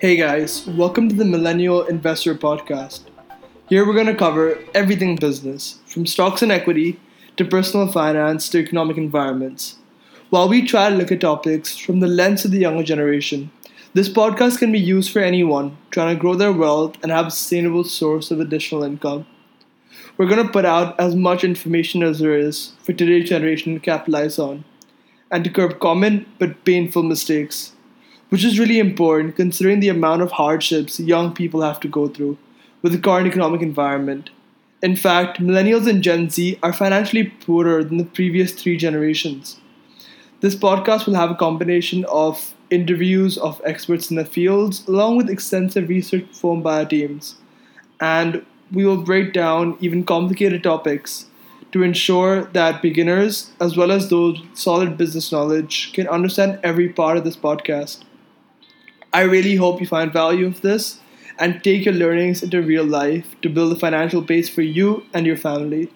Hey guys, welcome to the Millennial Investor Podcast. Here we're going to cover everything business, from stocks and equity to personal finance to economic environments. While we try to look at topics from the lens of the younger generation, this podcast can be used for anyone trying to grow their wealth and have a sustainable source of additional income. We're going to put out as much information as there is for today's generation to capitalize on and to curb common but painful mistakes, which is really important considering the amount of hardships young people have to go through with the current economic environment. In fact, millennials and Gen Z are financially poorer than the previous three generations. This podcast will have a combination of interviews of experts in the fields, along with extensive research performed by our teams. And we will break down even complicated topics to ensure that beginners, as well as those with solid business knowledge, can understand every part of this podcast. I really hope you find value of this and take your learnings into real life to build a financial base for you and your family.